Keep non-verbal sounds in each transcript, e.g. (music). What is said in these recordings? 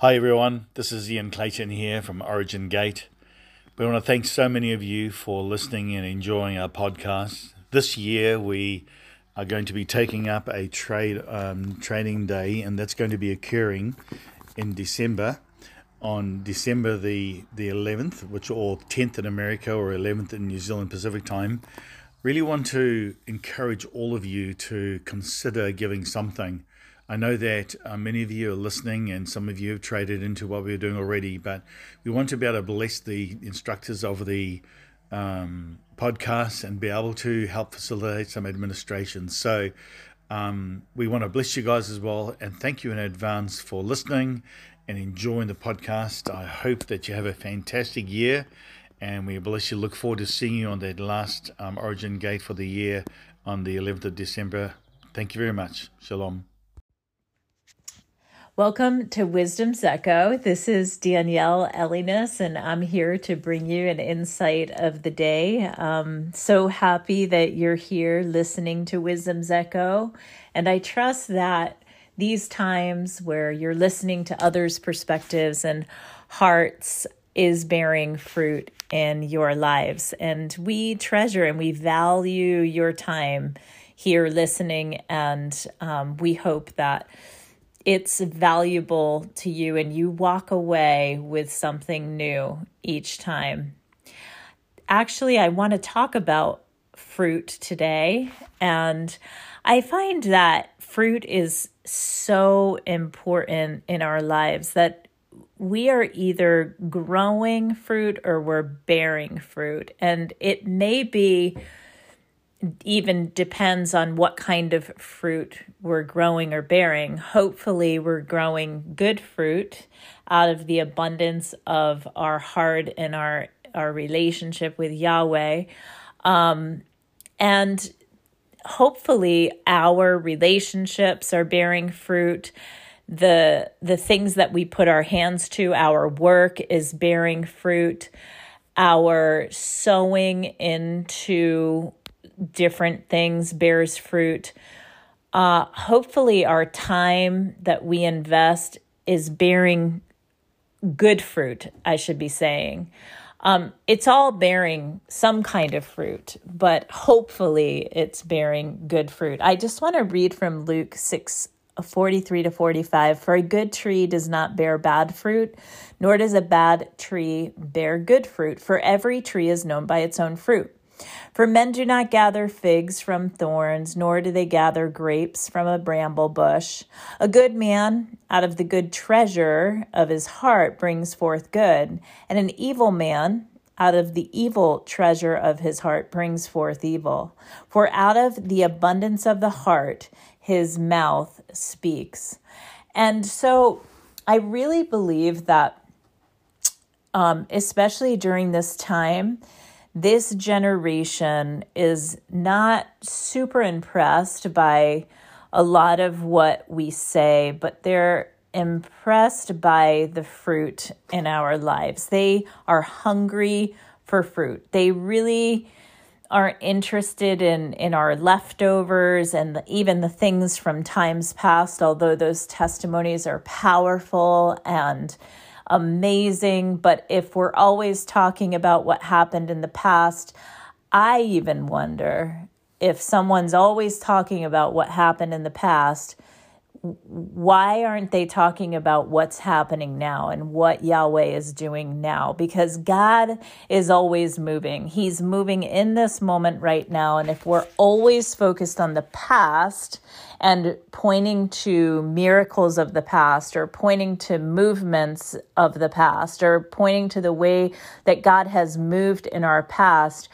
Hi everyone, this is Ian Clayton here from Origin Gate. We want to thank so many of you for listening and enjoying our podcast. This year we are going to be taking up a trade um, training day, and that's going to be occurring in December, on December the the 11th, which or 10th in America or 11th in New Zealand Pacific time. Really want to encourage all of you to consider giving something I know that uh, many of you are listening and some of you have traded into what we're doing already, but we want to be able to bless the instructors of the um, podcast and be able to help facilitate some administration. So um, we want to bless you guys as well and thank you in advance for listening and enjoying the podcast. I hope that you have a fantastic year and we bless you. Look forward to seeing you on that last um, Origin Gate for the year on the 11th of December. Thank you very much. Shalom. Welcome to Wisdom's Echo. This is Danielle Elliness, and I'm here to bring you an insight of the day. Um, so happy that you're here listening to Wisdom's Echo. And I trust that these times where you're listening to others' perspectives and hearts is bearing fruit in your lives. And we treasure and we value your time here listening, and um, we hope that it's valuable to you and you walk away with something new each time. Actually, I want to talk about fruit today. And I find that fruit is so important in our lives that we are either growing fruit or we're bearing fruit. And it may be even depends on what kind of fruit we're growing or bearing. Hopefully, we're growing good fruit out of the abundance of our heart and our our relationship with Yahweh. Um, and hopefully our relationships are bearing fruit the the things that we put our hands to our work is bearing fruit our sowing into different things bears fruit. Uh, hopefully, our time that we invest is bearing good fruit, I should be saying. Um, it's all bearing some kind of fruit, but hopefully it's bearing good fruit. I just want to read from Luke 6 43 to 45. For a good tree does not bear bad fruit, nor does a bad tree bear good fruit, for every tree is known by its own fruit. For men do not gather figs from thorns, nor do they gather grapes from a bramble bush. A good man out of the good treasure of his heart brings forth good, and an evil man out of the evil treasure of his heart brings forth evil. For out of the abundance of the heart his mouth speaks. And so I really believe that, um, especially during this time, this generation is not super impressed by a lot of what we say, but they're impressed by the fruit in our lives. They are hungry for fruit. They really are interested in in our leftovers and the, even the things from times past although those testimonies are powerful and amazing. But if we're always talking about what happened in the past, I even wonder if someone's always talking about what happened in the past, why aren't they talking about what's happening now and what Yahweh is doing now? Because God is always moving. He's moving in this moment right now. And if we're always focused on the past and pointing to miracles of the past or pointing to movements of the past or pointing to the way that God has moved in our past,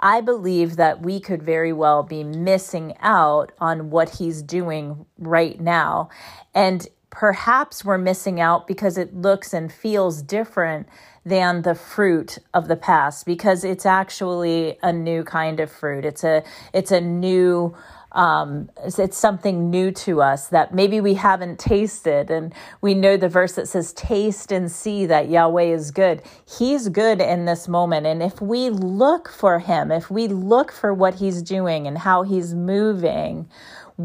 I believe that we could very well be missing out on what he's doing right now. And perhaps we're missing out because it looks and feels different than the fruit of the past because it's actually a new kind of fruit. It's a it's a new um, it's something new to us that maybe we haven't tasted. And we know the verse that says, Taste and see that Yahweh is good. He's good in this moment. And if we look for Him, if we look for what He's doing and how He's moving,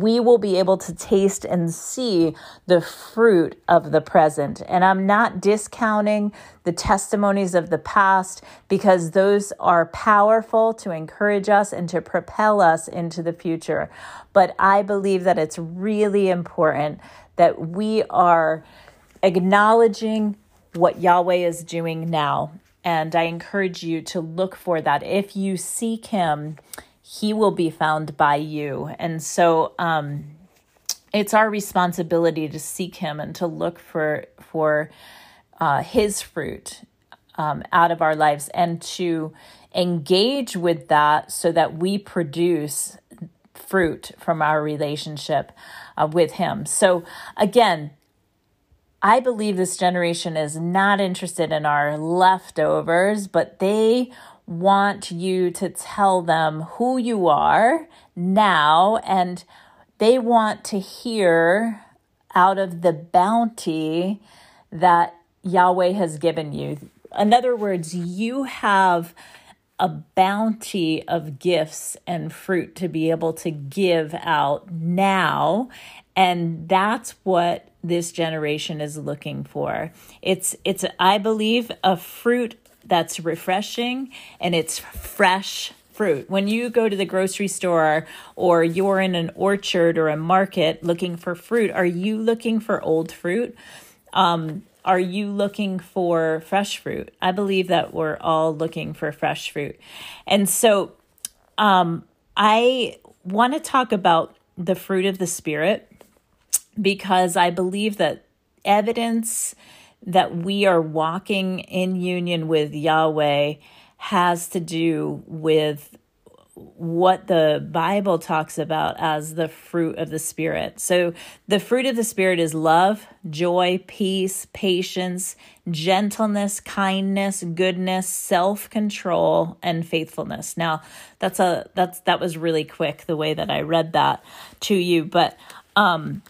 we will be able to taste and see the fruit of the present. And I'm not discounting the testimonies of the past because those are powerful to encourage us and to propel us into the future. But I believe that it's really important that we are acknowledging what Yahweh is doing now. And I encourage you to look for that. If you seek Him, He will be found by you. And so, um, it's our responsibility to seek Him and to look for for uh, His fruit um, out of our lives and to engage with that so that we produce fruit from our relationship uh, with Him. So, again, I believe this generation is not interested in our leftovers, but they want you to tell them who you are now, and they want to hear out of the bounty that Yahweh has given you. In other words, you have a bounty of gifts and fruit to be able to give out now. And that's what this generation is looking for. It's it's I believe a fruit that's refreshing and it's fresh fruit. When you go to the grocery store or you're in an orchard or a market looking for fruit, are you looking for old fruit? Um, are you looking for fresh fruit? I believe that we're all looking for fresh fruit. And so um, I want to talk about the fruit of the Spirit because I believe that evidence that we are walking in union with Yahweh has to do with what the Bible talks about as the fruit of the Spirit. So, the fruit of the Spirit is love, joy, peace, patience, gentleness, kindness, goodness, self-control, and faithfulness. Now, that's a that's that was really quick the way that I read that to you, but um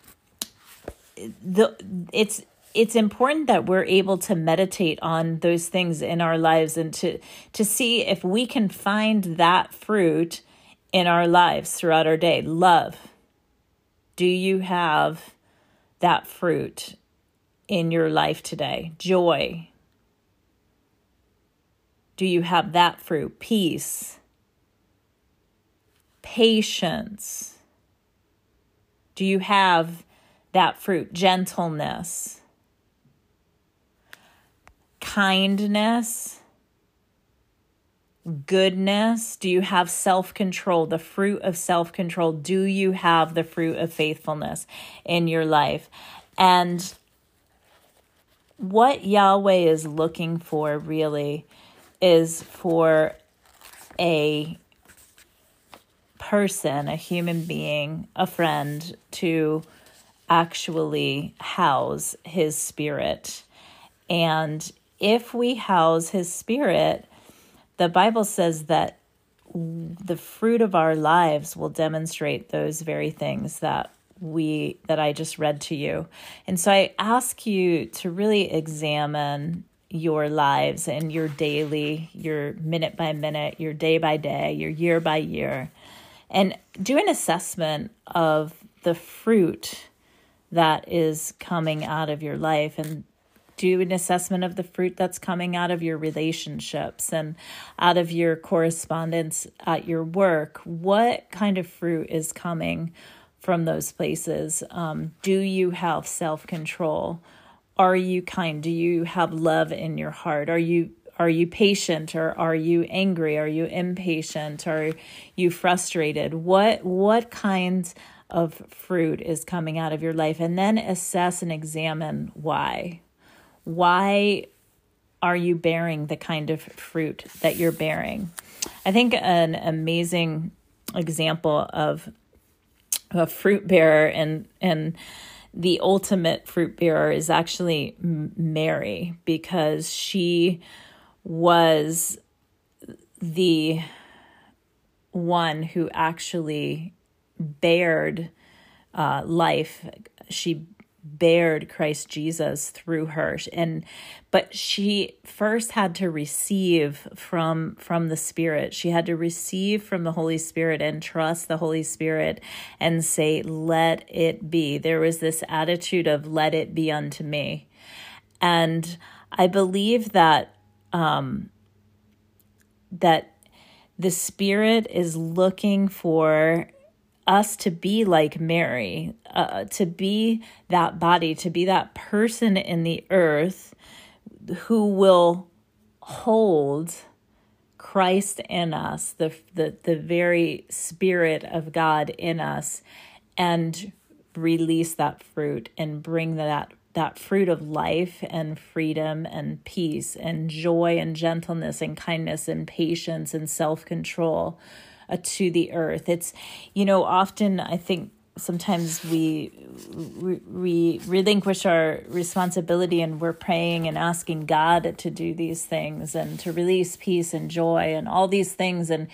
the it's it's important that we're able to meditate on those things in our lives and to to see if we can find that fruit in our lives throughout our day. Love. Do you have that fruit in your life today? Joy. Do you have that fruit? Peace. Patience. Do you have that fruit? Gentleness, kindness, goodness? Do you have self control, the fruit of self control? Do you have the fruit of faithfulness in your life? And what Yahweh is looking for really is for a person, a human being, a friend to actually house his spirit. And if we house his spirit, the Bible says that the fruit of our lives will demonstrate those very things that we that I just read to you. And so I ask you to really examine your lives and your daily, your minute by minute, your day by day, your year by year, and do an assessment of the fruit that is coming out of your life and do an assessment of the fruit that's coming out of your relationships and out of your correspondence at your work. What kind of fruit is coming from those places? Um, do you have self control? Are you kind? Do you have love in your heart? Are you are you patient or are you angry? Are you impatient? Are you frustrated? What what kinds of fruit is coming out of your life and then assess and examine why. Why are you bearing the kind of fruit that you're bearing? I think an amazing example of a fruit bearer and and the ultimate fruit bearer is actually Mary because she was the one who actually bared uh, life. She bared Christ Jesus through her. And but she first had to receive from from the spirit. She had to receive from the holy spirit and trust the holy spirit and say let it be. There was this attitude of let it be unto me. And i believe that um that the spirit is looking for us to be like Mary, uh, to be that body, to be that person in the earth who will hold Christ in us, the, the, the very Spirit of God in us, and release that fruit and bring that that fruit of life and freedom and peace and joy and gentleness and kindness and patience and self-control uh, to the earth. It's, you know, often I think sometimes we, we we relinquish our responsibility and we're praying and asking God to do these things and to release peace and joy and all these things and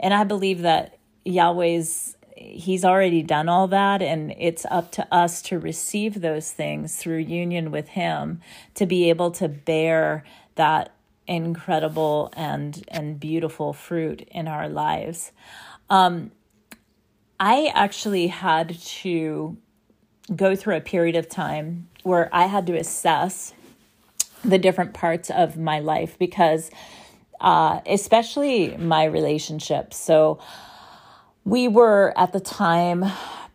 and I believe that Yahweh's he's already done all that and it's up to us to receive those things through union with him to be able to bear that incredible and and beautiful fruit in our lives. Um, I actually had to go through a period of time where I had to assess the different parts of my life because, uh, especially my relationships. So, we were at the time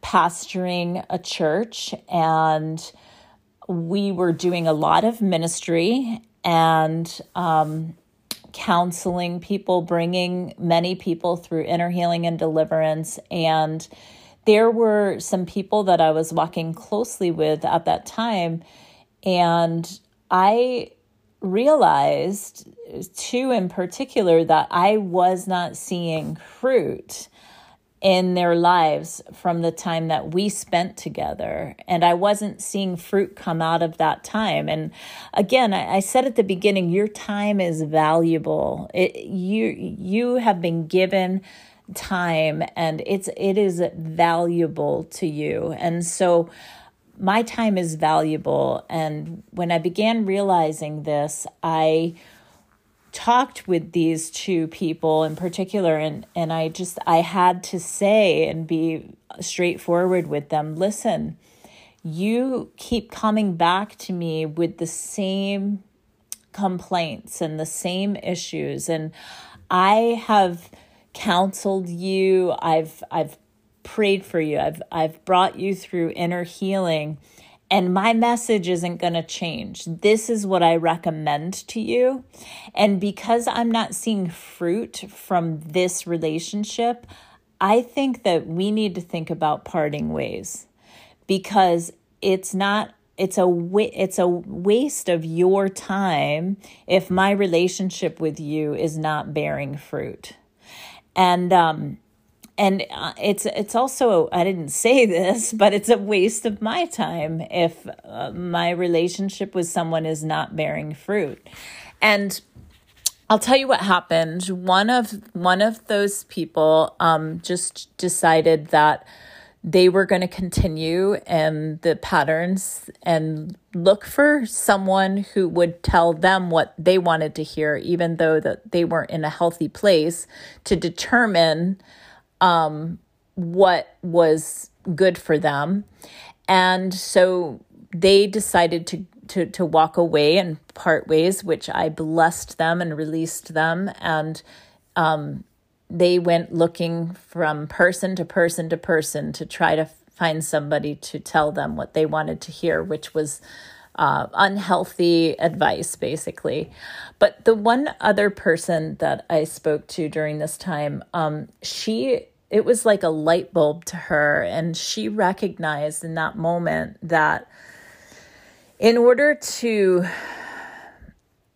pastoring a church and we were doing a lot of ministry and um, counseling people, bringing many people through inner healing and deliverance. And there were some people that I was walking closely with at that time. And I realized, too, in particular, that I was not seeing fruit in their lives from the time that we spent together. And I wasn't seeing fruit come out of that time. And again, I, I said at the beginning, your time is valuable. It, you you have been given time and it's it is valuable to you. And so my time is valuable. And when I began realizing this, I talked with these two people in particular and and I just I had to say and be straightforward with them listen you keep coming back to me with the same complaints and the same issues and I have counseled you. I've I've prayed for you. I've I've brought you through inner healing and my message isn't going to change. This is what I recommend to you. And because I'm not seeing fruit from this relationship, I think that we need to think about parting ways because it's not it's a it's a waste of your time if my relationship with you is not bearing fruit. And um and uh, it's it's also I didn't say this, (laughs) but it's a waste of my time if uh, my relationship with someone is not bearing fruit. And I'll tell you what happened. One of one of those people um, just decided that they were going to continue in the patterns and look for someone who would tell them what they wanted to hear, even though that they weren't in a healthy place, to determine um, what was good for them. And so they decided to, to, to walk away and part ways, which I blessed them and released them. And um, they went looking from person to person to person to try to find somebody to tell them what they wanted to hear, which was uh, unhealthy advice, basically. But the one other person that I spoke to during this time, um, she it was like a light bulb to her, and she recognized in that moment that in order to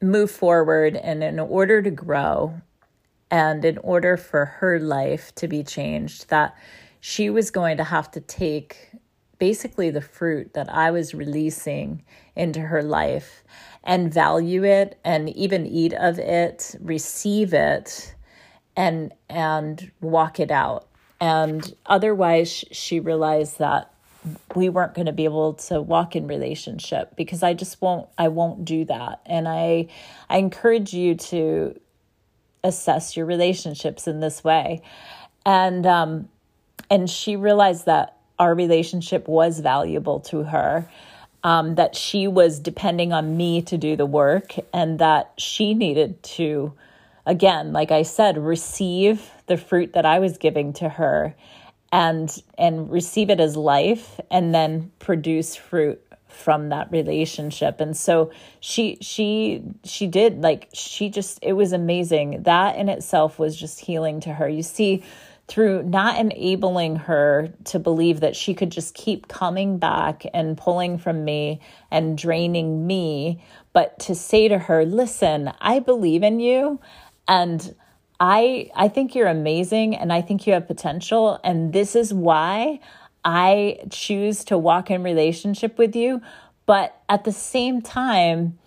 move forward and in order to grow and in order for her life to be changed that she was going to have to take basically the fruit that I was releasing into her life and value it and even eat of it, receive it and and walk it out. And otherwise she realized that we weren't going to be able to walk in relationship because I just won't I won't do that. And I I encourage you to assess your relationships in this way. And um and she realized that our relationship was valuable to her. Um, that she was depending on me to do the work and that she needed to again like i said receive the fruit that i was giving to her and and receive it as life and then produce fruit from that relationship. And so she she she did like she just it was amazing. That in itself was just healing to her. You see through not enabling her to believe that she could just keep coming back and pulling from me and draining me but to say to her listen i believe in you and I I think you're amazing and I think you have potential and this is why I choose to walk in relationship with you, but at the same time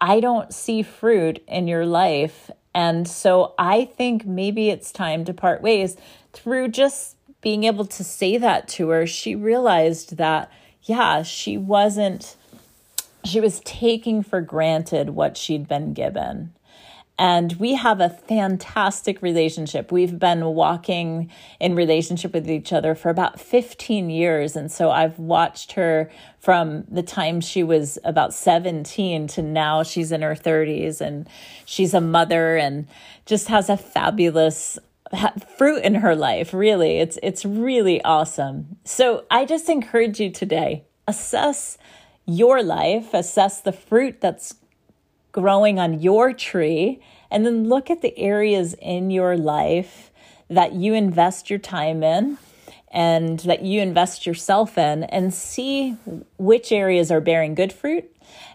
I don't see fruit in your life and so I think maybe it's time to part ways through just being able to say that to her. She realized that yeah, she wasn't she was taking for granted what she'd been given. And we have a fantastic relationship. We've been walking in relationship with each other for about 15 years. And so I've watched her from the time she was about 17 to now she's in her 30s and she's a mother and just has a fabulous fruit in her life really it's it's really awesome so i just encourage you today assess your life assess the fruit that's growing on your tree, and then look at the areas in your life that you invest your time in and that you invest yourself in, and see which areas are bearing good fruit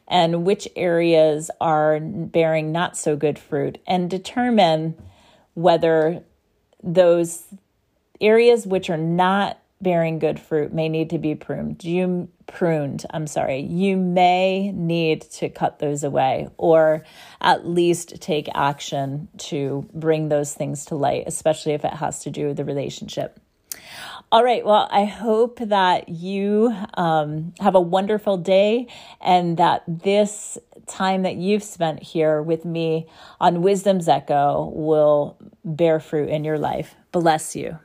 and which areas are bearing not so good fruit, and determine whether those areas which are not bearing good fruit may need to be pruned. You pruned, I'm sorry. You may need to cut those away or at least take action to bring those things to light, especially if it has to do with the relationship. All right. Well, I hope that you um, have a wonderful day and that this time that you've spent here with me on Wisdom's Echo will bear fruit in your life. Bless you.